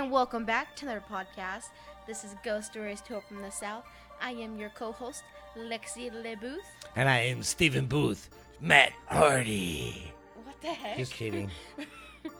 and welcome back to another podcast. This is Ghost Stories Told from the South. I am your co-host, Lexi LeBooth. And I am Stephen Booth, Matt Hardy. What the heck? Just kidding. I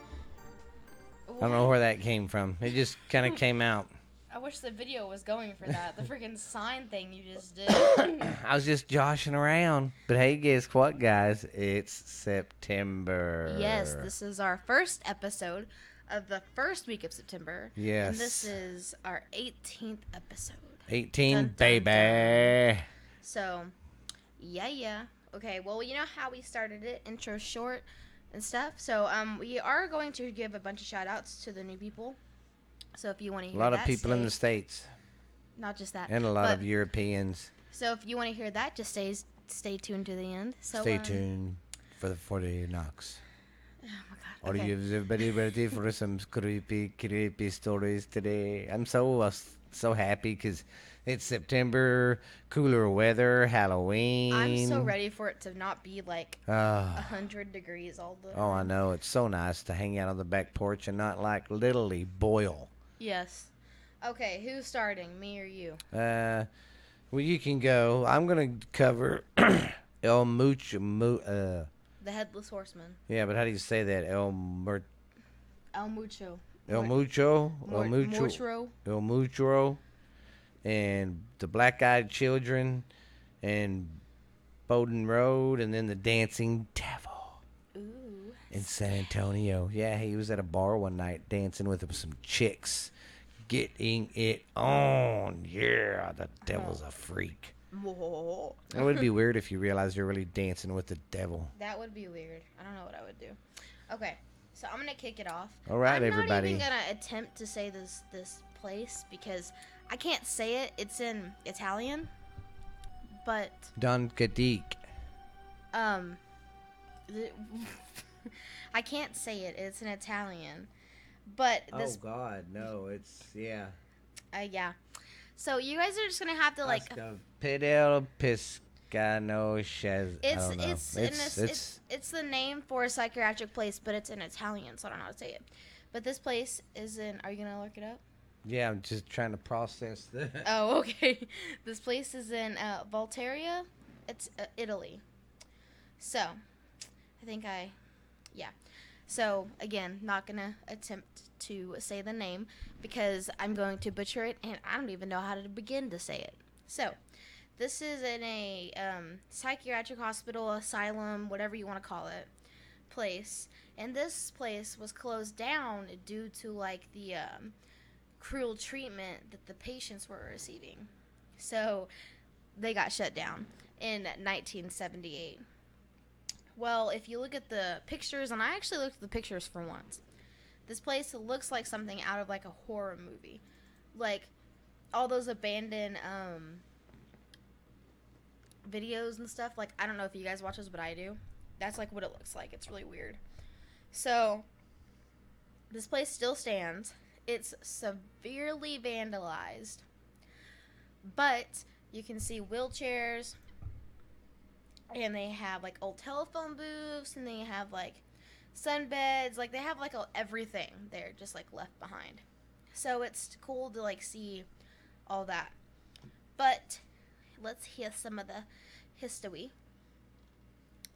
don't know where that came from. It just kind of came out. I wish the video was going for that. The freaking sign thing you just did. I was just joshing around. But hey, guess what, guys? It's September. yes, this is our first episode of the first week of September. Yes. And this is our 18th episode. 18, Dun, dun, baby. So, yeah, yeah. Okay, well, you know how we started it, intro short and stuff. So, um, we are going to give a bunch of shout outs to the new people. So, if you want to A hear lot of that, people in the States not just that, and a lot but- of Europeans. So, if you want to hear that, just stay stay tuned to the end. So, Stay um, tuned for the 40 knocks. Are Okay. you everybody ready for some creepy, creepy stories today? I'm so uh, so happy because it's September, cooler weather, Halloween. I'm so ready for it to not be like Ah. a hundred degrees all the. oh, I know. It's so nice to hang out on the back porch and not like literally boil. Yes. Okay, who's starting, me or you? Uh, well, you can go. I'm gonna cover El Mucho. Mu- uh, The headless horseman, yeah, but how do you say that? El Mur- El Mucho. El Mucho. Mor- El Mucho. Mortro. El Mucho, and the Black Eyed Children, and Bowden Road, and then the Dancing Devil Ooh. in San Antonio. Yeah, he was at a bar one night dancing with some chicks, getting it on. Yeah, the devil's a freak. Whoa. It would be weird if you realized you're really dancing with the devil. That would be weird. I don't know what I would do. Okay, so I'm gonna kick it off. All right, everybody. I'm not even gonna attempt to say this this place because I can't say it. It's in Italian, but Don Kadik. um, the- I can't say it. It's in Italian, but this God, no! It's yeah. uh, yeah. So you guys are just gonna have to like. Pedel Piscano. It's it's it's, it's it's the name for a psychiatric place, but it's in Italian, so I don't know how to say it. But this place is in. Are you gonna look it up? Yeah, I'm just trying to process the. Oh, okay. This place is in uh, Volterra. It's uh, Italy. So, I think I, yeah. So again, not gonna attempt to say the name because I'm going to butcher it, and I don't even know how to begin to say it. So, this is in a um, psychiatric hospital, asylum, whatever you want to call it, place, and this place was closed down due to like the um, cruel treatment that the patients were receiving. So they got shut down in 1978. Well, if you look at the pictures, and I actually looked at the pictures for once, this place looks like something out of like a horror movie. Like all those abandoned um, videos and stuff. Like, I don't know if you guys watch those, but I do. That's like what it looks like. It's really weird. So, this place still stands. It's severely vandalized. But you can see wheelchairs and they have like old telephone booths and they have like sunbeds like they have like a, everything there just like left behind. So it's cool to like see all that. But let's hear some of the history.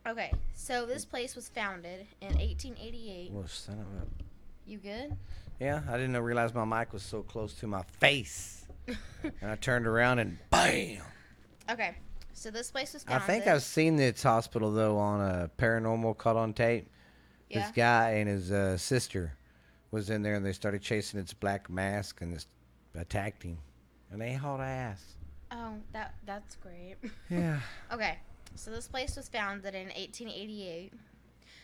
Okay so this place was founded in 1888 Well, son of a- you good? Yeah, I didn't realize my mic was so close to my face, and I turned around and bam. okay so this place was I think I've seen this hospital though on a paranormal caught on tape. yeah This guy and his uh, sister was in there, and they started chasing its black mask and this attacked him, and they hauled ass. oh that that's great Yeah. Okay, so this place was founded in 1888.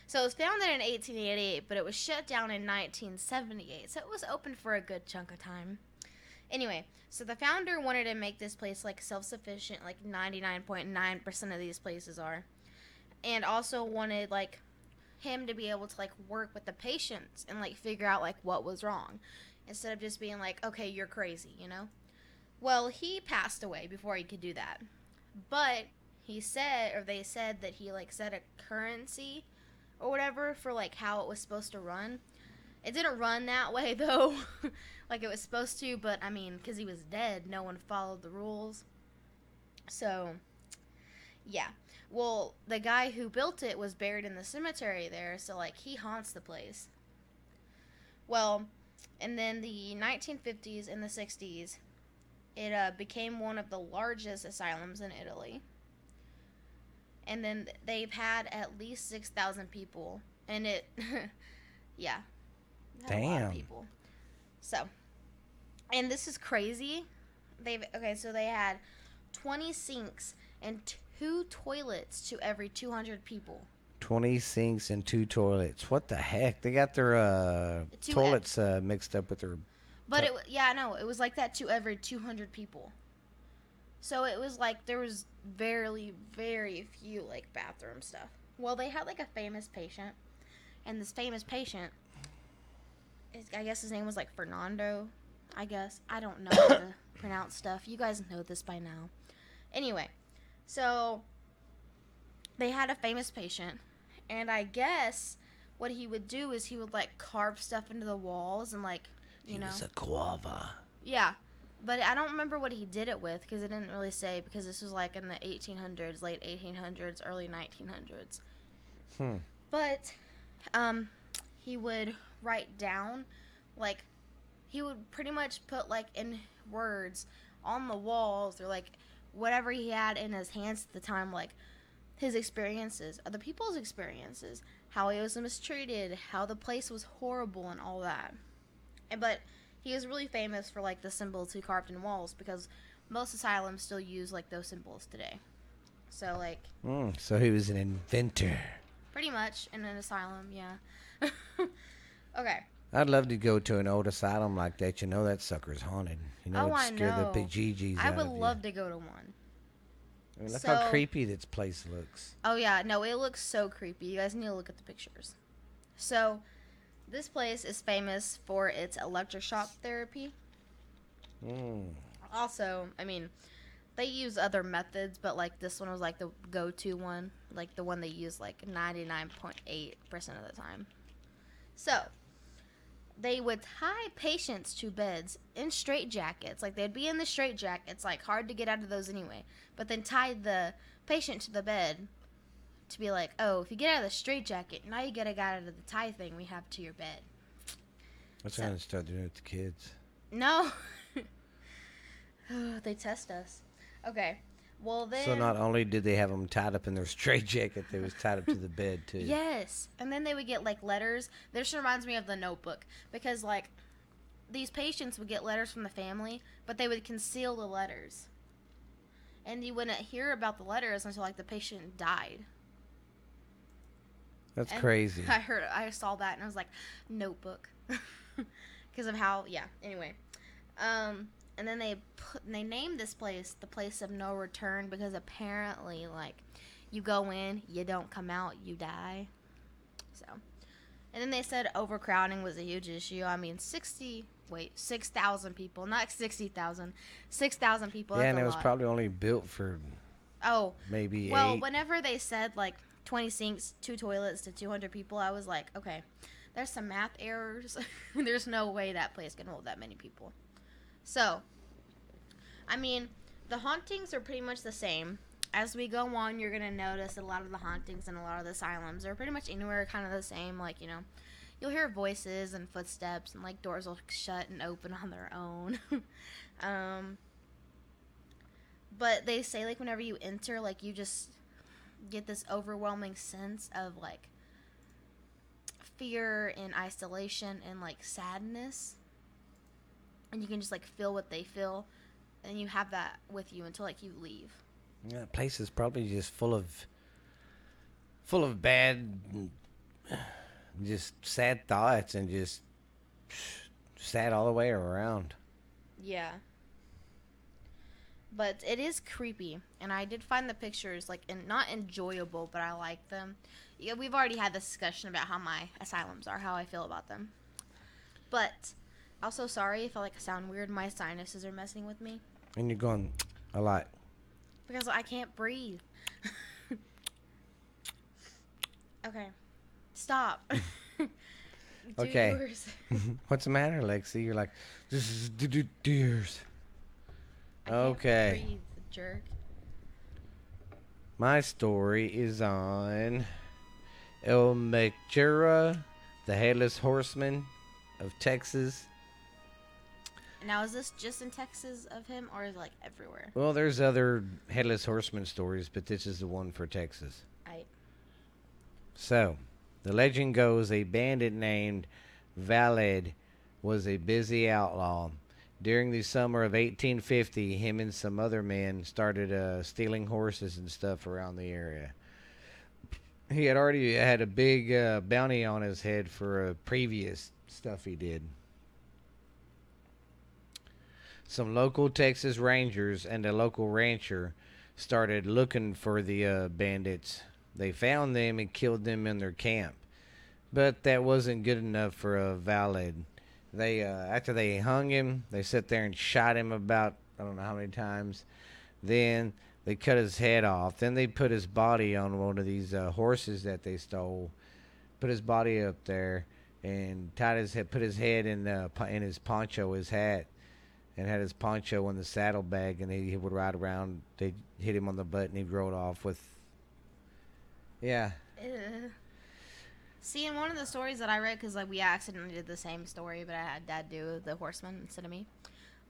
So it was founded in 1888, but it was shut down in 1978. So it was open for a good chunk of time. Anyway, so the founder wanted to make this place like self-sufficient, like 99.9% of these places are, and also wanted like him to be able to like work with the patients and like figure out like what was wrong, instead of just being like, okay, you're crazy, you know. Well, he passed away before he could do that, but he said or they said that he like set a currency or whatever for like how it was supposed to run. It didn't run that way though, like it was supposed to. But I mean, because he was dead, no one followed the rules. So, yeah. Well, the guy who built it was buried in the cemetery there, so like he haunts the place. Well, and then the 1950s and the 60s, it uh, became one of the largest asylums in Italy. And then they've had at least 6,000 people. And it, yeah. had A lot Damn. of people. So, and this is crazy. They've, okay, so they had 20 sinks and two toilets to every 200 people. 20 sinks and two toilets. What the heck? They got their uh, Two toilets uh, mixed up with their. But it, yeah, no, it was like that to every 200 people. So it was like there was very, very few like bathroom stuff. Well, they had like a famous patient, and this famous patient, is, I guess his name was like Fernando. I guess I don't know how to pronounce stuff. You guys know this by now. Anyway, so they had a famous patient, and I guess what he would do is he would like carve stuff into the walls and like you He know was a guava. yeah, but I don't remember what he did it with because it didn't really say because this was like in the 1800s, late 1800s, early 1900s. Hmm. But um, he would write down like he would pretty much put like in words on the walls or like whatever he had in his hands at the time, like his experiences, other people's experiences, how he was mistreated, how the place was horrible, and all that. And but he was really famous for like the symbols he carved in walls because most asylums still use like those symbols today. So like Mm, so he was an inventor. pretty much in an asylum, yeah. okay. I'd love to go to an old asylum like that. You know that sucker's haunted. You know Oh, it'd scare know. the bejeebies I out would of you. love to go to one. I mean, look how creepy this place looks. Oh yeah, no, it looks so creepy. You guys need to look at the pictures. So, this place is famous for its electroshock therapy. Mm. Also, I mean, they use other methods, but like this one was like the go-to one, like the one they use like 99.8% of the time. So, they would tie patients to beds in straitjackets. Like they'd be in the straitjackets, like hard to get out of those anyway. But then tie the patient to the bed to be like, oh, if you get out of the straitjacket, now you gotta get out of the tie thing we have to your bed. That's So- I'm gonna start doing with the kids. No. Oh, they test us. Okay. Well then. So not only did they have them tied up in their straitjacket, they was tied up to the bed too. Yes, and then they would get like letters. This reminds me of the Notebook because like these patients would get letters from the family, but they would conceal the letters, and you wouldn't hear about the letters until like the patient died. That's And crazy. I heard, I saw that, and I was like, Notebook, because of how. Yeah. Anyway, um, and then they put they named this place the place of no return because apparently, like, you go in, you don't come out, you die. So, and then they said overcrowding was a huge issue. I mean, sixty. Wait, six thousand people, not sixty thousand. Six thousand people. yeah, and it was lot. probably only built for Oh, maybe well, eight. whenever they said like 20 sinks, two toilets to 200 people, I was like, okay, there's some math errors. there's no way that place can hold that many people. So, I mean, the hauntings are pretty much the same. As we go on, you're going to notice a lot of the hauntings and a lot of the asylums are pretty much anywhere kind of the same. Like, you know, you'll hear voices and footsteps, and like doors will shut and open on their own. um, but they say like whenever you enter like you just get this overwhelming sense of like fear and isolation and like sadness and you can just like feel what they feel and you have that with you until like you leave. Yeah, that place is probably just full of full of bad just sad thoughts and just sad all the way around. yeah. But it is creepy and i did find the pictures like and not enjoyable but i like them. Yeah, we've already had this discussion about how my asylums are how i feel about them. But also sorry if i like sound weird my sinuses are messing with me And you're going a lot. because i can't breathe okay stop Okay. What's the matter, Lexi? You're like, this is do do deers. Okay. breathe, jerk. My story is on El Mechura, the headless horseman of Texas. Now, is this just in Texas of him, or is it like everywhere? Well, there's other headless horseman stories, but this is the one for Texas. I So, the legend goes a bandit named Valed was a busy outlaw. During the summer of 1850, him and some other men started uh, stealing horses and stuff around the area. He had already had a big uh, bounty on his head for uh, previous stuff he did. Some local Texas Rangers and a local rancher started looking for the uh, bandits. They found them and killed them in their camp. But that wasn't good enough for a valid. They uh, after they hung him, they sat there and shot him about I don't know how many times. Then they cut his head off. Then they put his body on one of these uh, horses that they stole. Put his body up there and tied his head, put his head in uh, in his poncho, his hat, and had his poncho in the saddlebag. And he, he would ride around. They hit him on the butt, and he rode off with. Yeah, Ugh. See, in one of the stories that I read, because like we accidentally did the same story, but I had Dad do the horseman instead of me.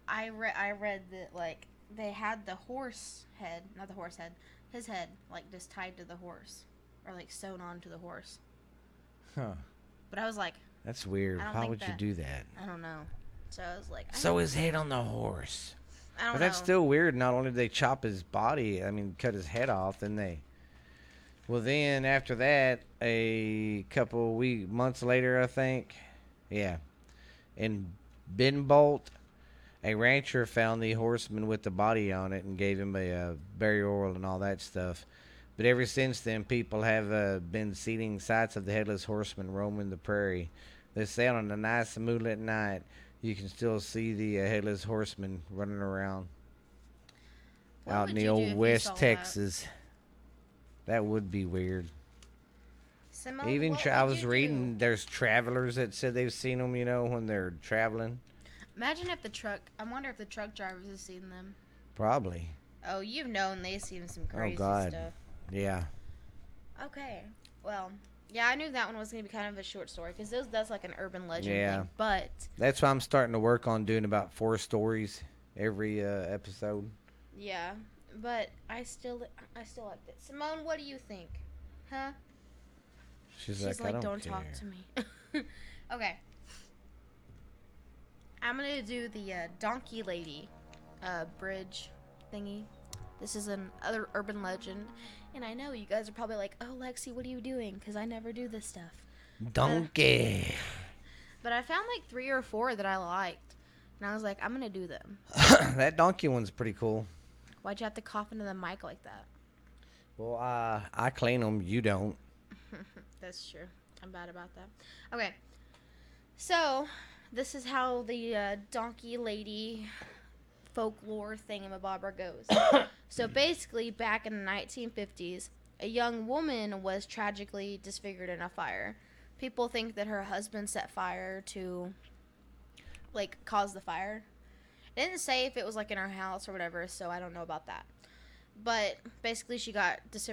I read, I read that like they had the horse head, not the horse head, his head like just tied to the horse, or like sewn onto the horse. huh? But I was like, That's weird. How would you do that? I don't know. So I was like, I So don't, his head on the horse. I don't But know. that's still weird. Not only did they chop his body, I mean, cut his head off, then they. Well, then after that, a couple week months later, I think, yeah, in Ben Bolt, a rancher found the horseman with the body on it and gave him a uh, burial and all that stuff. But ever since then, people have uh, been seeing sights of the headless horseman roaming the prairie. They say on a nice moonlit night, you can still see the uh, headless horseman running around What out in the old West saw that? Texas. That would be weird. Simone, Even tra- I was reading do? there's travelers that said they've seen them, you know, when they're traveling. Imagine if the truck. I wonder if the truck drivers have seen them. Probably. Oh, you've known they've seen some crazy Oh, God. stuff. Yeah. Okay. Well, yeah, I knew that one was gonna be kind of a short story because those that's like an urban legend Yeah. thing. But That's why I'm starting to work on doing about four stories every uh, episode. yeah, but I still, I still like it. Simone, what do you think? Huh? She's, She's like, like, don't, don't, talk to me. okay. I'm gonna do the uh, donkey lady uh, bridge thingy. This is an other urban legend, and I know you guys are probably like, "Oh, Lexi, what are you doing?" Because I never do this stuff. Donkey. But I found like three or four that I liked, and I was like, "I'm gonna do them." that donkey one's pretty cool. Why'd you have to cough into the mic like that? Well, uh, I clean them. You don't. That's true. I'm bad about that. Okay. So, this is how the uh, donkey lady folklore thing in the thingamabobber goes. so, basically, back in the 1950s, a young woman was tragically disfigured in a fire. People think that her husband set fire to, like, cause the fire. It didn't say if it was, like, in her house or whatever, so I don't know about that. But basically, she got. Dis-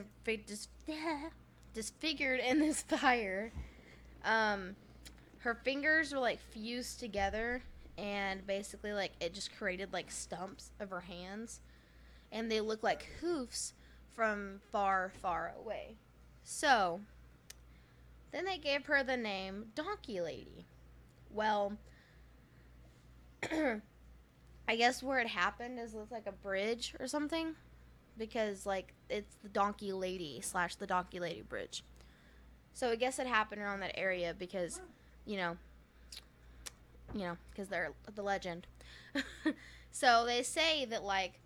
disfigured in this fire. Um, her fingers were like fused together, and basically, like it just created like stumps of her hands, and they look like hoofs from far, far away. So, then they gave her the name Donkey Lady. Well, I guess where it happened is with like a bridge or something because like it's the donkey lady slash the donkey lady bridge so i guess it happened around that area because you know you know because they're the legend so they say that like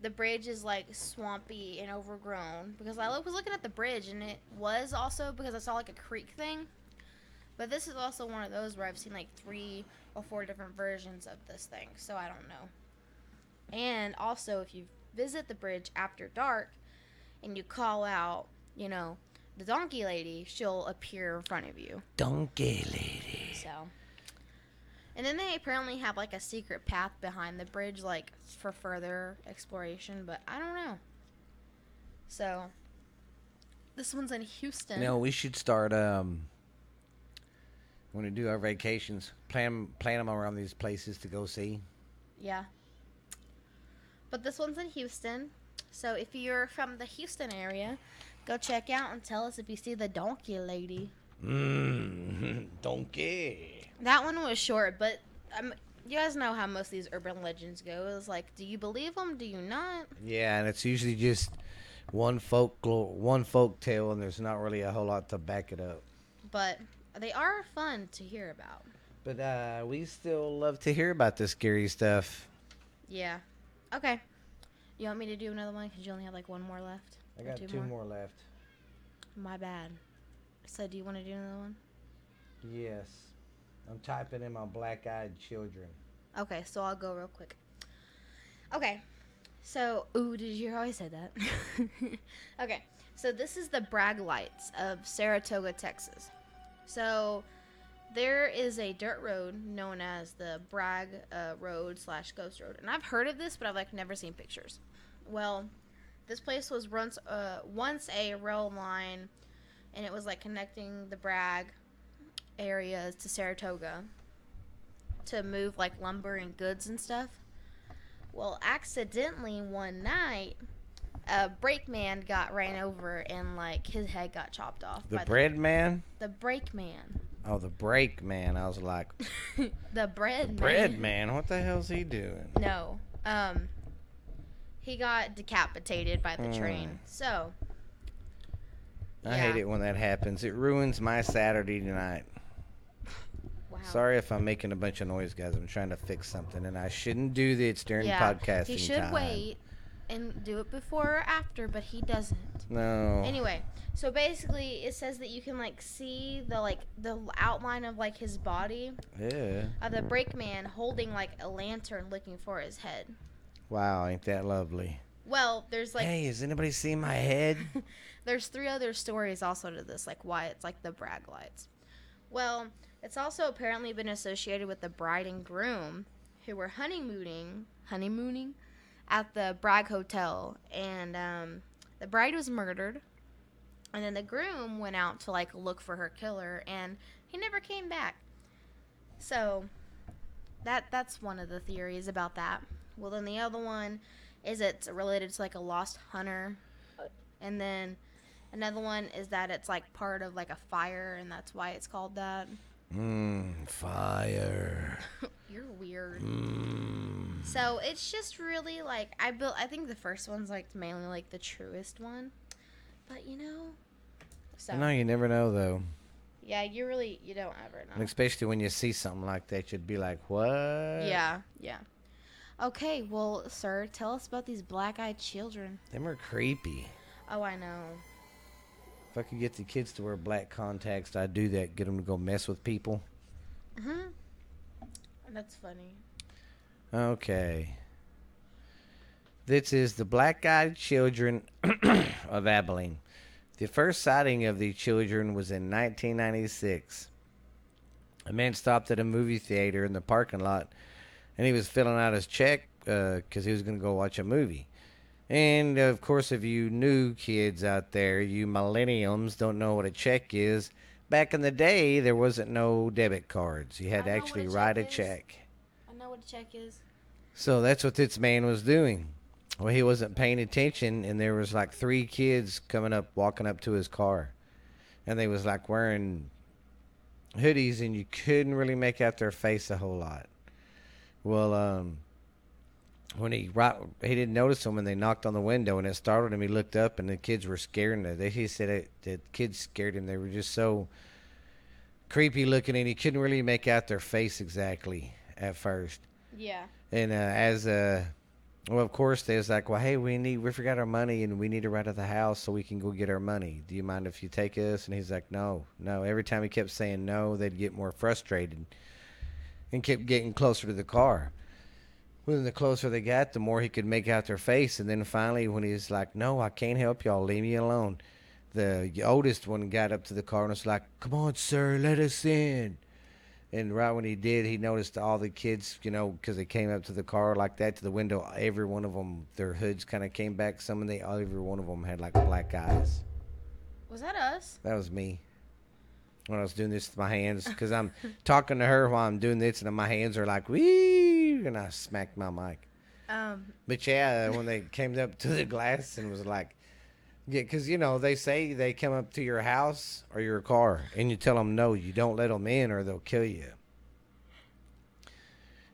the bridge is like swampy and overgrown because i was looking at the bridge and it was also because i saw like a creek thing but this is also one of those where i've seen like three or four different versions of this thing so i don't know and also if you visit the bridge after dark and you call out, you know, the donkey lady, she'll appear in front of you. Donkey lady. So, and then they apparently have like a secret path behind the bridge, like for further exploration. But I don't know. So, this one's in Houston. You know, we should start um when we do our vacations, plan plan them around these places to go see. Yeah. But this one's in Houston. So if you're from the Houston area, go check out and tell us if you see the donkey lady. Mmm, donkey. That one was short, but um, you guys know how most of these urban legends go. It's like, do you believe them? Do you not? Yeah, and it's usually just one folklore, one folk tale, and there's not really a whole lot to back it up. But they are fun to hear about. But uh, we still love to hear about the scary stuff. Yeah. Okay. You want me to do another one? Because you only have like one more left. I got two, more? left. My bad. So do you want to do another one? Yes, I'm typing in my black-eyed children. Okay, so I'll go real quick. Okay, so ooh, did you hear how I said that? okay, so this is the Bragg Lights of Saratoga, Texas. So there is a dirt road known as the Bragg uh, Road slash Ghost Road, and I've heard of this, but I've like never seen pictures. Well, this place was once uh, once a rail line, and it was like connecting the Bragg areas to Saratoga to move like lumber and goods and stuff. Well, accidentally one night, a brakeman got ran over and like his head got chopped off. The bread man. The, the brakeman. Oh, the break man. I was like, the bread man. bread man. What the hell's he doing? No. Um. He got decapitated by the Mm. train. So. I yeah. hate it when that happens. It ruins my Saturday night. Wow. Sorry if I'm making a bunch of noise, guys. I'm trying to fix something, and I shouldn't do this during Yeah. podcasting He should time. wait and do it before or after, but he doesn't. No. Anyway, so basically, it says that you can like see the like the outline of like his body Yeah. of the brakeman holding like a lantern looking for his head. Wow, ain't that lovely? Well, there's like hey, has anybody seen my head? there's three other stories also to this, like why it's like the Bragg lights. Well, it's also apparently been associated with the bride and groom who were honeymooning, honeymooning at the Bragg Hotel, and um, the bride was murdered, and then the groom went out to like look for her killer, and he never came back. So, that that's one of the theories about that. Well, then the other one is it's related to like a lost hunter, and then another one is that it's like part of like a fire, and that's why it's called that. Mmm, fire. You're weird. Mmm. So it's just really like I built. I think the first one's like mainly like the truest one, but you know. So No, you never know though, yeah, you really you don't ever and know. especially when you see something like that, you'd be like, "What?" Yeah, yeah. Okay, well, sir, tell us about these black-eyed children. Them are creepy. Oh, I know. If I could get the kids to wear black contacts, I'd do that. Get them to go mess with people. hmm That's funny. Okay. This is the black eyed children of Abilene. The first sighting of the children was in 1996. A man stopped at a movie theater in the parking lot and he was filling out his check because he was going to go watch a movie. And of course, if you new kids out there, you millenniums don't know what a check is. Back in the day, there wasn't no debit cards. You had to actually a write a is. check. I know what a check is. So that's what this man was doing. Well, he wasn't paying attention, and there was like three kids coming up, walking up to his car, and they was like wearing hoodies, and you couldn't really make out their face a whole lot. Well, um, when he right, he didn't notice them, and they knocked on the window, and it startled him. He looked up, and the kids were scared him. They, he said it, the kids scared him. They were just so creepy looking, and he couldn't really make out their face exactly at first. Yeah. And uh, as uh, well, of course, they was like, well, hey, we need, we forgot our money, and we need to run to the house so we can go get our money. Do you mind if you take us? And he's like, no, no. Every time he kept saying no, they'd get more frustrated, and kept getting closer to the car. Well, the closer they got, the more he could make out their face, and then finally, when he's like, no, I can't help y'all, leave me alone. The oldest one got up to the car and was like, come on, sir, let us in. And right when he did, he noticed all the kids, you know, because they came up to the car like that to the window. Every one of them, their hoods kind of came back. Some of they, every one of them had like black eyes. Was that us? That was me. When I was doing this with my hands, because I'm talking to her while I'm doing this, and my hands are like, wee, and I smacked my mic. Um, But yeah, when they came up to the glass and was like, yeah, because you know they say they come up to your house or your car, and you tell them no, you don't let them in, or they'll kill you.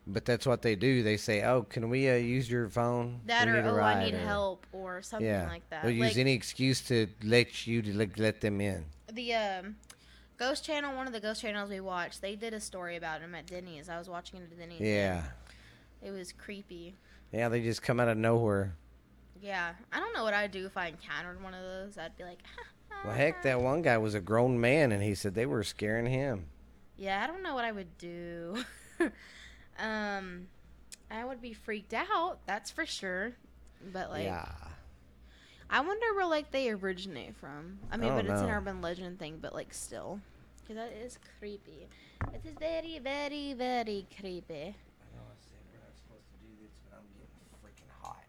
But that's what they do. They say, "Oh, can we uh, use your phone? that we or oh, I need or- help or something Yeah, like that. they'll use like any excuse to let you to like, let them in. the um, Ghost Channel, one of the Ghost channels we watched, they did a story about him at Denny's. I was watching it at Denny's. Yeah, It was creepy. yeah, they just come out of nowhere. Yeah, I don't know what I'd do if I encountered one of those. I'd be like, Well, heck, that one guy was a grown man, and he said they were scaring him. Yeah, I don't know what I would do. um, I would be freaked out. That's for sure. But like, yeah, I wonder where like they originate from. I mean, I but don't it's an urban legend thing. But like, still, because that is creepy. It is very, very, very creepy. I know I said we're not supposed to do this, but I'm getting freaking hot.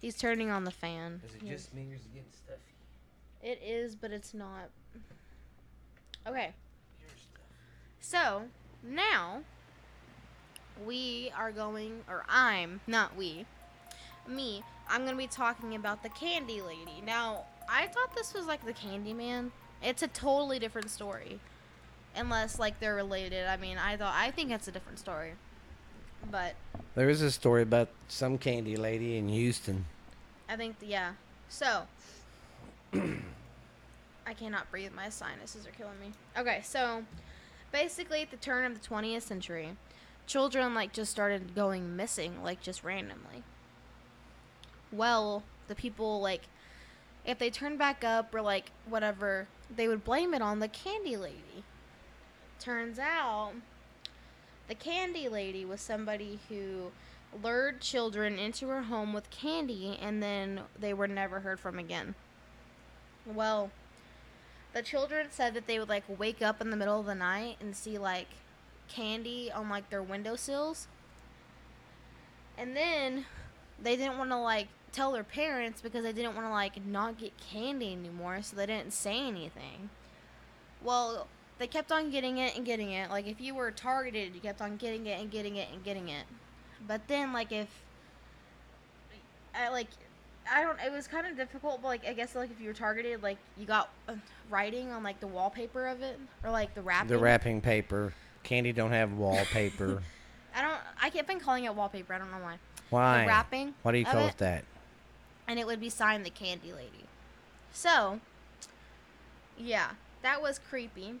He's turning on the fan. Is it Yes. just me or is it getting stuffy? It is, but it's not. Okay. So now we are going, or I'm not we, me. I'm gonna be talking about the Candy Lady. Now I thought this was like the Candy Man. It's a totally different story, unless like they're related. I mean, I thought I think it's a different story, but There is a story about some candy lady in Houston. I think yeah. So I cannot breathe. My sinuses are killing me. Okay, so basically at the turn of the 20th century, children like just started going missing like just randomly. Well, the people like if they turned back up or like whatever, they would blame it on the candy lady. Turns out the candy lady was somebody who lured children into her home with candy and then they were never heard from again. Well, the children said that they would like wake up in the middle of the night and see like candy on like their windowsills. And then they didn't want to like tell their parents because they didn't want to like not get candy anymore, so they didn't say anything. Well, they kept on getting it and getting it. Like if you were targeted, you kept on getting it and getting it and getting it. But then like if I like I don't it was kind of difficult, but like I guess like if you were targeted, like you got uh, writing on like the wallpaper of it or like the wrapping. The wrapping paper. Candy don't have wallpaper. I don't I kept been calling it wallpaper. I don't know why. Why? The wrapping. Why do you call it that? And it would be signed the Candy Lady. So, yeah, that was creepy.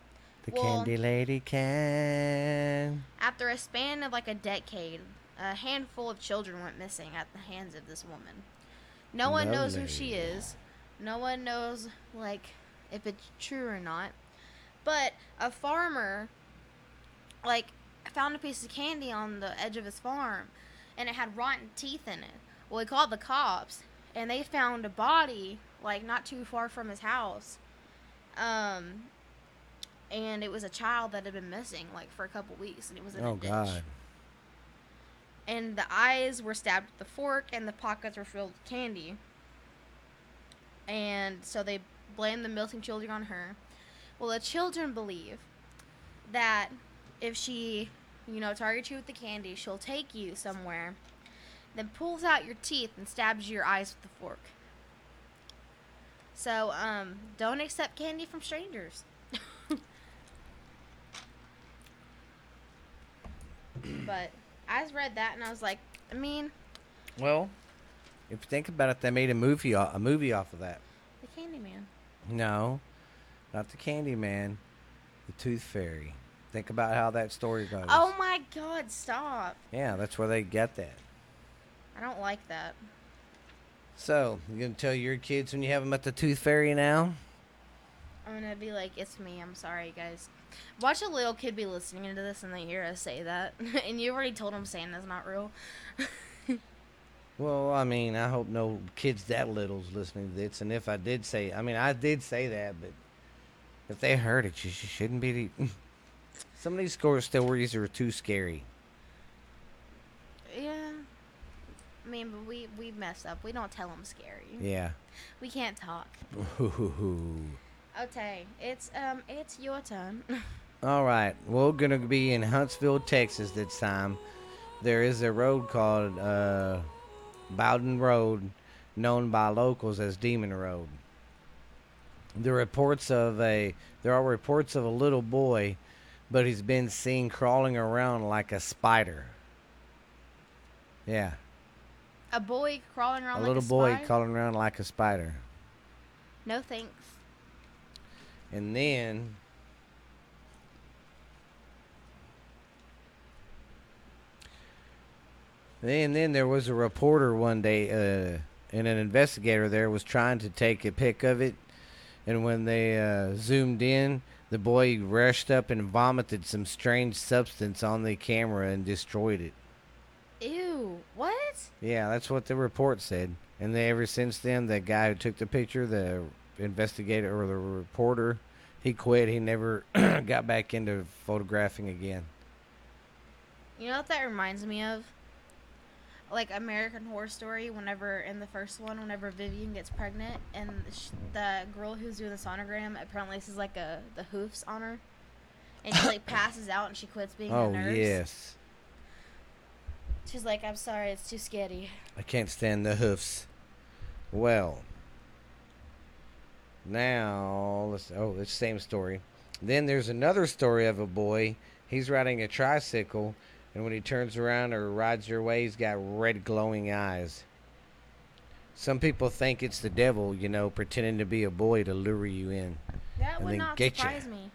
The Well- candy lady can. After a span of like a decade, a handful of children went missing at the hands of this woman. No one knows who she is. No one knows like if it's true or not. But a farmer like found a piece of candy on the edge of his farm and it had rotten teeth in it. Well, he called the cops and they found a body like not too far from his house. Um and it was a child that had been missing like for a couple weeks and it was in Oh a ditch God. and the eyes were stabbed with a fork and the pockets were filled with candy. And so they blamed the missing children on her. Well, the children believe that if she, you know, targets you with the candy, she'll take you somewhere, then pulls out your teeth and stabs your eyes with the fork. So, um, don't accept candy from strangers. but I just read that and I was like, I mean, Well, if you think about it, they made a movie a movie off of that. the Candyman. No, not the Candy Man, the Tooth Fairy. Think about how that story goes. Oh my God! Stop! Yeah, that's where they get that. I don't like that. So, you gonna tell your kids when you have them at the Tooth Fairy now? Gonna be like, it's me. I'm sorry, guys. Watch a little kid be listening to this and they hear us say that, and you already told them Santa's not real. Well, I mean, I hope no kids that little's listening to this. And if I did say, I mean, I did say that, but if they heard it, you sh- shouldn't be. Some of these score stories are too scary. Yeah. I mean, but we we messed up. We don't tell them scary. Yeah. We can't talk. Ooh. Okay, it's um, it's your turn. All right, we're gonna be in Huntsville, Texas this time. There is a road called uh, Bowden Road, known by locals as Demon Road. The reports of a there are reports of a little boy, but he's been seen crawling around like a spider. Yeah, a boy crawling around a like little a boy spider? crawling around like a spider. No thanks. And then And then there was a reporter one day, uh, and an investigator there was trying to take a pic of it. And when they uh, zoomed in, the boy rushed up and vomited some strange substance on the camera and destroyed it. Ew. What? Yeah, that's what the report said. And then ever since then, the guy who took the picture, the investigator or the reporter, he quit. He never got back into photographing again. You know what that reminds me of? Like American Horror Story. Whenever in the first one, whenever Vivian gets pregnant, and the girl who's doing the sonogram apparently this is like a the hoofs on her, and she like passes out and she quits being oh a nurse. yes, She's like, I'm sorry, it's too scary. I can't stand the hoofs. Well, now let's. Oh, it's the same story. Then there's another story of a boy. He's riding a tricycle, and when he turns around or rides your way, he's got red glowing eyes. Some people think it's the devil, you know, pretending to be a boy to lure you in. That And would then not get surprise me.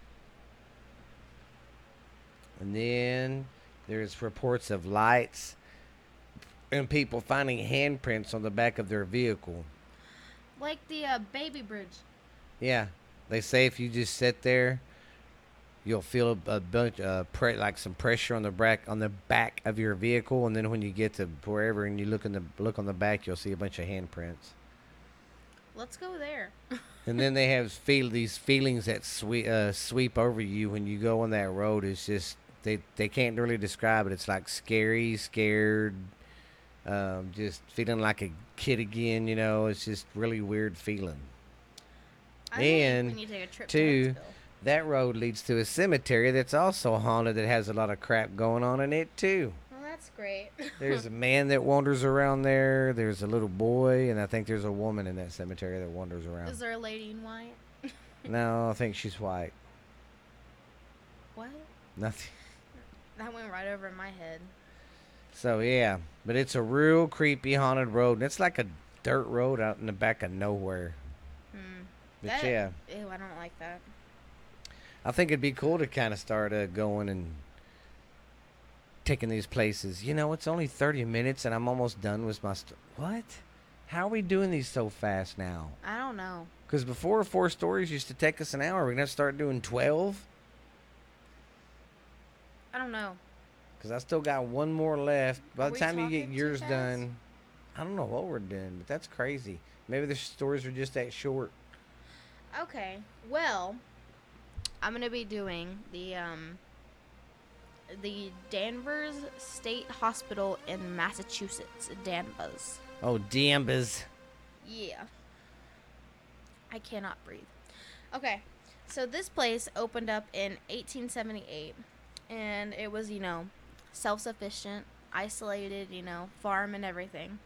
And then there's reports of lights and people finding handprints on the back of their vehicle. Like the uh, baby bridge. Yeah, they say if you just sit there, you'll feel a, bunch, uh, pre- like some pressure on the back on the back of your vehicle, and then when you get to wherever and you look in the look on the back, you'll see a bunch of handprints. Let's go there. And then they have feel these feelings that sweep uh, sweep over you when you go on that road. It's just they they can't really describe it. It's like scary, scared, um, just feeling like a kid again. You know, it's just really weird feeling. And we need to take a trip two. That road leads to a cemetery that's also haunted. That has a lot of crap going on in it too. Well, that's great. There's a man that wanders around there. There's a little boy, and I think there's a woman in that cemetery that wanders around. Is there a lady in white? No, I think she's white. What? Nothing. That went right over my head. So yeah, but it's a real creepy haunted road, and it's like a dirt road out in the back of nowhere. But That- yeah, Ew, I don't like that. I think it'd be cool to kind of start uh, going and taking these places. You know, it's only thirty minutes, and I'm almost done with my. St- what? How are we doing these so fast now? I don't know. Because before four stories used to take us an hour. We're gonna start doing twelve. I don't know. Because I still got one more left. By Are the time you get yours done, I don't know what we're doing, but that's crazy. Maybe the stories are just that short. Okay. Well, I'm gonna be doing the um the Danvers State Hospital in Massachusetts, Danvers. Oh, Danvers. Yeah. I cannot breathe. Okay. So this place opened up in 1878 and it was, you know, self-sufficient, isolated, you know, farm and everything.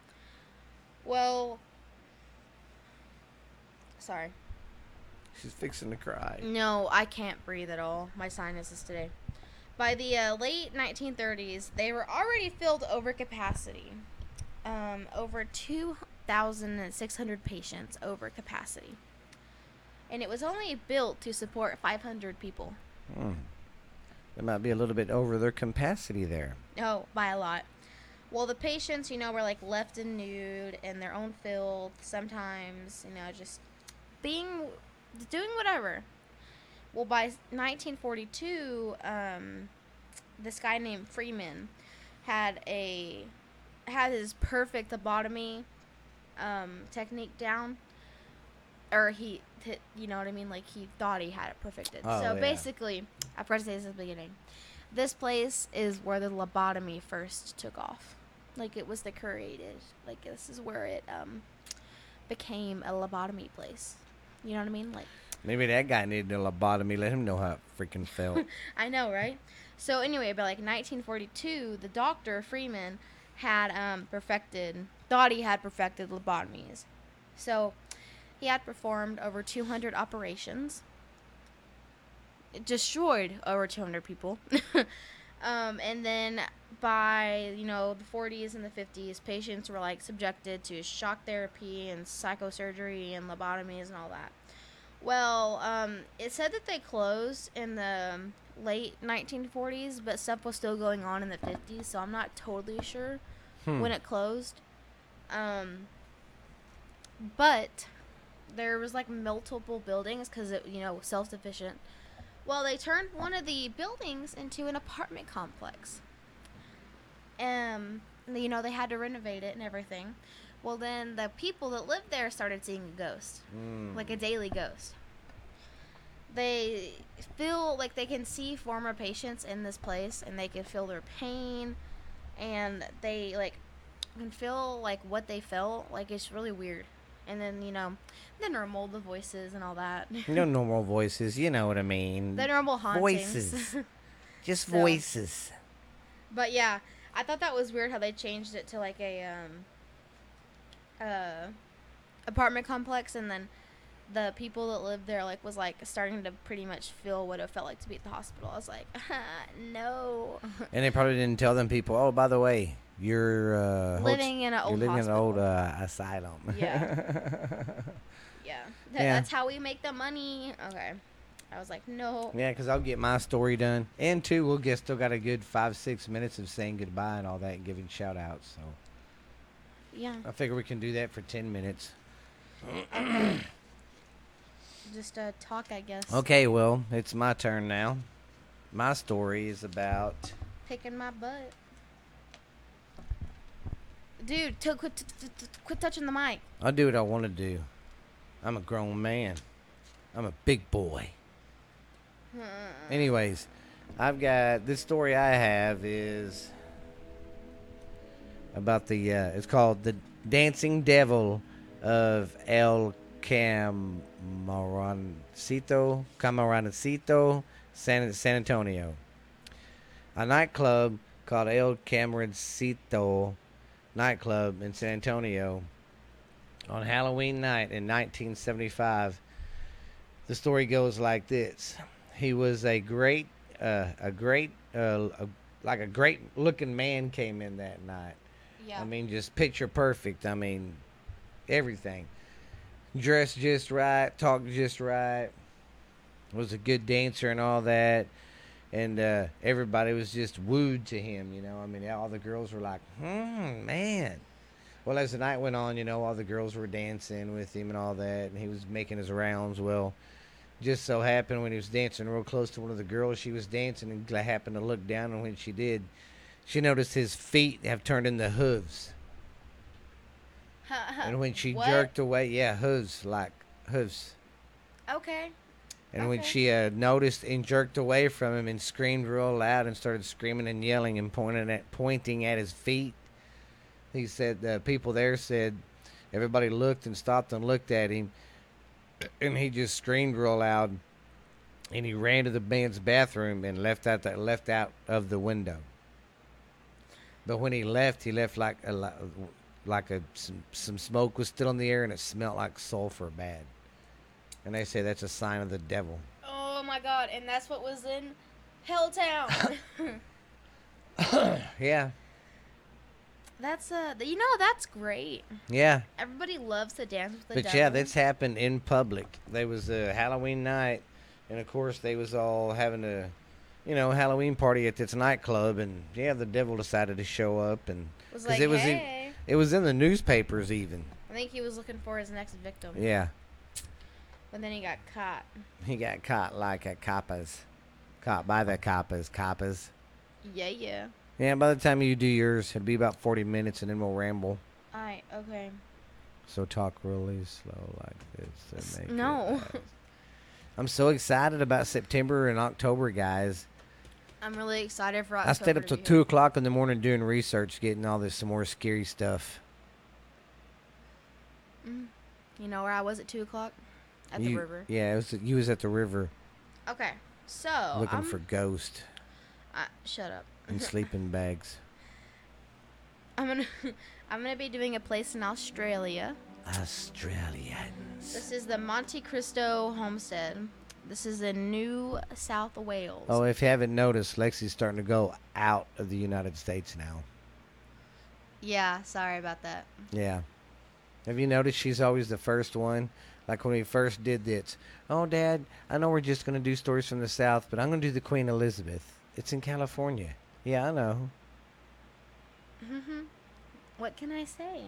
Well, sorry. She's fixing to cry. No, I can't breathe at all. My sinuses today. By the uh, late 1930s, they were already filled over capacity. Um, over 2,600 patients over capacity. And it was only built to support 500 people. Hmm. They might be a little bit over their capacity there. Oh, by a lot. Well, the patients, you know, were like left in nude in their own filth, sometimes, you know, just being, doing whatever. Well, by 1942, um, this guy named Freeman had a, had his perfect lobotomy um, technique down. or he, you know what I mean? Like he thought he had it perfected. Oh, so yeah. basically, I forgot to say this at the beginning. This place is where the lobotomy first took off. Like it was the created. Like this is where it um became a lobotomy place. You know what I mean? Like Maybe that guy needed a lobotomy. Let him know how it freaking felt. I know, right? So anyway, by like 1942, the doctor Freeman had um, perfected, thought he had perfected lobotomies. So he had performed over 200 operations. It destroyed over 200 people. um, and then by you know the 40s and the 50s, patients were like subjected to shock therapy and psychosurgery and lobotomies and all that. Well, um, it said that they closed in the late 1940s, but stuff was still going on in the 50s, so I'm not totally sure Hmm. when it closed. Um, but there was like multiple buildings because it, you know, self sufficient. Well, they turned one of the buildings into an apartment complex. Um, you know, they had to renovate it and everything. Well, then the people that lived there started seeing a ghost Mm. like a daily ghost. They feel like they can see former patients in this place and they can feel their pain and they like can feel like what they felt. Like it's really weird. And then, you know, the normal, the voices and all that. You know, normal voices. You know what I mean. the normal hauntings. Voices. Just so- voices. But yeah, I thought that was weird how they changed it to like a um uh apartment complex and then the people that lived there like was like starting to pretty much feel what it felt like to be at the hospital. I was like, no. And they probably didn't tell them people. Oh, by the way, you're uh, living in an you're old living in an old uh, asylum. Yeah. yeah. That, Yeah. That's how we make the money. Okay. I was like, no. Yeah, because I'll get my story done. And two, we'll get still got a good five, six minutes of saying goodbye and all that and giving shout outs. So Yeah. I figure we can do that for 10 minutes. Just uh, talk, I guess. Okay, well, it's my turn now. My story is about. Picking my butt. Dude, to, quit, t- t- t- quit touching the mic. I'll do what I want to do. I'm a grown man, I'm a big boy. Anyways, I've got this story I have is about the uh, it's called the Dancing Devil of El Camaroncito, Camaroncito, San San Antonio. A nightclub called El Camaroncito nightclub in San Antonio on Halloween night in 1975. The story goes like this: He was a great, uh, a great, uh, a, like a great looking man came in that night. Yeah. I mean, just picture perfect. I mean, everything. Dressed just right, talked just right. Was a good dancer and all that. And uh, everybody was just wooed to him, you know. I mean, all the girls were like, hmm, man. Well, as the night went on, you know, all the girls were dancing with him and all that, and he was making his rounds. Well, just so happened when he was dancing real close to one of the girls, she was dancing and happened to look down, and when she did, she noticed his feet have turned into hooves. And when she What? jerked away, yeah, hooves, like hooves. Okay. And when she uh, noticed and jerked away from him and screamed real loud and started screaming and yelling and pointing at pointing at his feet, he said the people there said everybody looked and stopped and looked at him, and he just screamed real loud, and he ran to the man's bathroom and left out that left out of the window. But when he left, he left like a li- like a some, some smoke was still in the air and it smelled like sulfur bad. And they say that's a sign of the devil. Oh my god, and that's what was in Helltown. Yeah, that's uh, you know, that's great. yeah. Everybody loves to dance with the But devil. yeah, that's happened in public. There was a Halloween night, and of course they was all having a, you know, Halloween party at this nightclub, and yeah, the devil decided to show up, and was 'cause like, it was in- it was in the newspapers even. I think he was looking for his next victim, Yeah, but then he got caught. he got caught like a coppers, caught by the coppers, coppers. Yeah, yeah. Yeah, by the time you do yours, it'll be about forty minutes, and then we'll ramble. Alright, okay. So talk really slow like this. To make no. I'm so excited about September and October, guys. I'm really excited for October. I stayed up till two o'clock in the morning doing research, getting all this some more scary stuff. Mm. You know where I was at two o'clock? At the river. Yeah, it was you was at the river Okay, so looking I'm, for ghosts I, shut up. and sleeping bags. I'm gonna I'm gonna be doing a place in Australia. Australians. This is the Monte Cristo Homestead. This is in New South Wales. Oh, if you haven't noticed, Lexi's starting to go out of the United States now. yeah. Sorry about that. Yeah. Have you noticed she's always the first one? Like when we first did this. Oh, Dad, I know we're just going to do stories from the South, but I'm going to do the Queen Elizabeth. It's in California. Yeah, I know. hmm What can I say?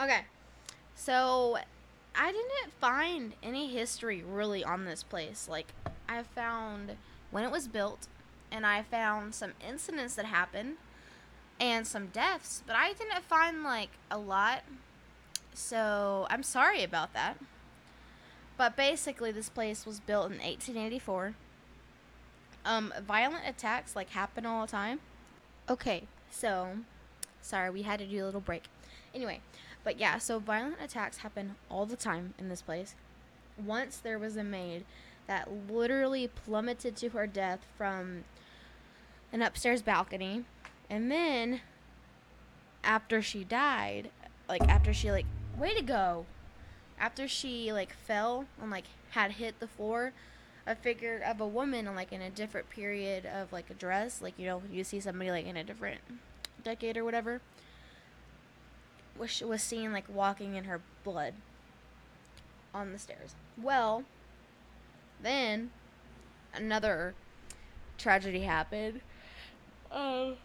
Okay, so I didn't find any history really on this place. Like, I found when it was built, and I found some incidents that happened, and some deaths, but I didn't find like a lot. So I'm sorry about that. But basically, this place was built in 1884. Um, violent attacks like happen all the time. Okay, so sorry, we had to do a little break. Anyway, but yeah, so violent attacks happen all the time in this place. Once there was a maid that literally plummeted to her death from an upstairs balcony, and then after she died, like after she like way to go, after she like fell and like had hit the floor, a figure of a woman like in a different period of like a dress, like you know you see somebody like in a different decade or whatever, was was seen like walking in her blood on the stairs. Well, then another tragedy happened. Oh,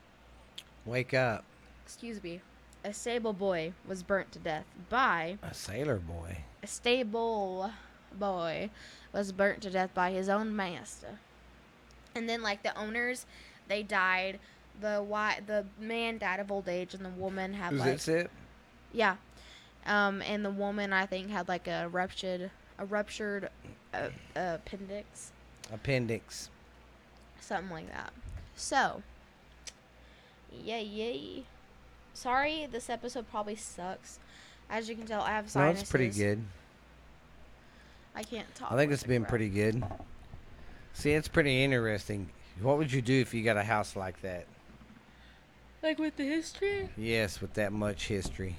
Wake up. excuse me. A stable boy was burnt to death by A sailor boy. a stable boy was burnt to death by his own master. And then like the owners, they died. The why the man died of old age, and the woman had Is like it? yeah, um, and the woman I think had like a ruptured a ruptured uh, appendix, Appendix. something like that. So, yay yay. Sorry, this episode probably sucks. As you can tell, I have No, sinuses. it's pretty good. I can't talk. I think it's been crap. pretty good. See, it's pretty interesting. What would you do if you got a house like that? Like with the history? Yes, with that much history.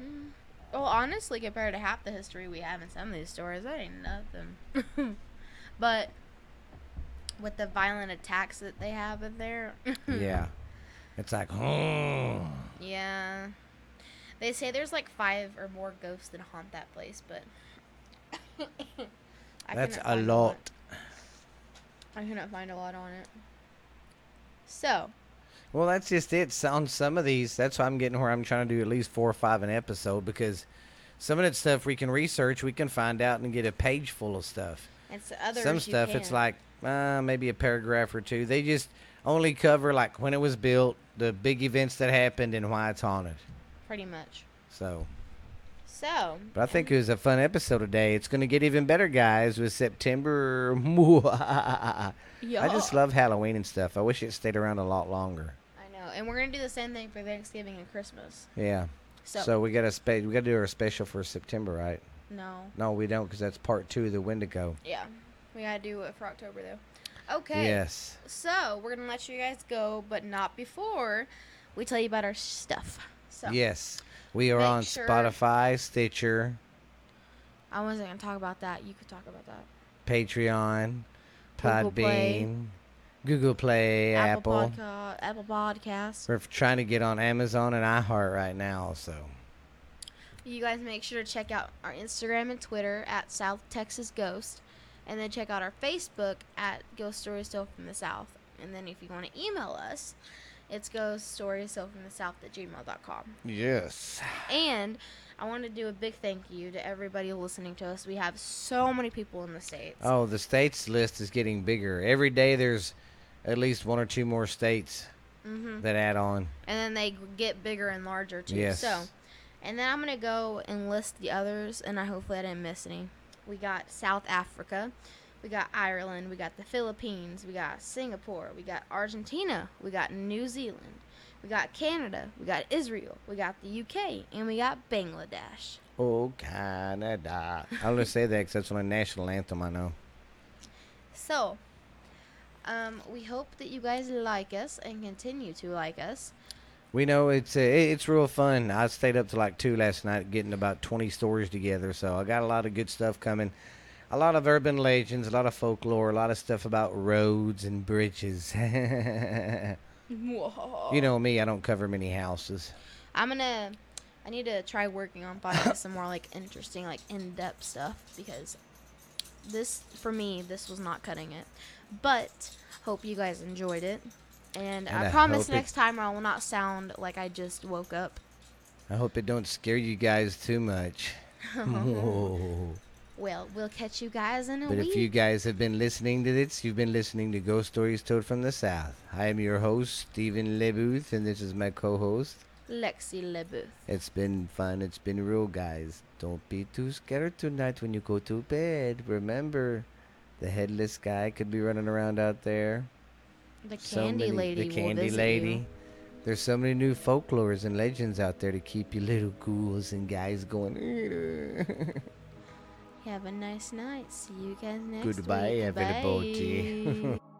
Mm. Well, honestly, compared to half the history we have in some of these stories, that ain't nothing. but with the violent attacks that they have in there, yeah. It's like, oh. yeah. They say there's like five or more ghosts that haunt that place, but That's a lot. I couldn't find a lot on it. So, Well, that's just it. So on some of these, that's why I'm getting where I'm trying to do at least four or five an episode because some of that stuff we can research, we can find out and get a page full of stuff. the others. some stuff, it's like uh, maybe a paragraph or two. They just only cover like when it was built, the big events that happened, and why it's haunted. pretty much. So, So, but I think it was a fun episode today. It's going to get even better, guys, with September. I yeah. just love Halloween and stuff. I wish it stayed around a lot longer. I know, and we're gonna do the same thing for Thanksgiving and Christmas. Yeah. So, So, we got a spe- we got to do our special for September, right? no, No, we don't, because that's part two of the Wendigo. yeah, we gotta do it for October though. Okay. Yes. So we're gonna let you guys go, but not before we tell you about our stuff. So Yes. We are on sure- Spotify, Stitcher, I wasn't gonna talk about that. You could talk about that. Patreon, Google Play. Podbean, Google Play, Apple. Podca- Apple Podcasts. We're trying to get on Amazon and iHeart right now, so You guys make sure to check out our Instagram and Twitter at South Texas Ghost, and then check out our Facebook at Ghost Stories Told from the South. And then if you want to email us, it's Ghost Stories Told from the South at gmail.com. yes. And I want to do a big thank you to everybody listening to us. We have so many people in the States. Oh, the states list is getting bigger. Every day there's at least one or two more states hmm that add on. And then they get bigger and larger too. Yes. So And then I'm gonna go and list the others, and I hopefully I didn't miss any. We got South Africa, we got Ireland, we got the Philippines, we got Singapore, we got Argentina, we got New Zealand, we got Canada, we got Israel, we got the UK, and we got Bangladesh. Oh, Canada. I only say that because that's my national anthem I know. So, um, we hope that you guys like us and continue to like us. We know it's uh, it's real fun. I stayed up to like two last night getting about 20 stories together, so I got a lot of good stuff coming. A lot of urban legends, a lot of folklore, a lot of stuff about roads and bridges. you know me, I don't cover many houses. I'm gonna. I need to try working on finding some more like interesting, like in-depth stuff because this, for me, this was not cutting it. But hope you guys enjoyed it, and, And I, I promise hope it- next time I will not sound like I just woke up. I hope it don't scare you guys too much. Whoa. Well, we'll catch you guys in a But week. if you guys have been listening to this, you've been listening to Ghost Stories Told from the South. I am your host, Stephen LeBooth, and this is my co-host. Lexi LeBooth. It's been fun. It's been real, guys. Don't be too scared tonight when you go to bed. Remember, the headless guy could be running around out there. The So candy many- lady The candy lady. you. There's so many new folklores and legends out there to keep you little ghouls and guys going. Have a nice night. See you guys next Goodbye, week. Goodbye, everybody.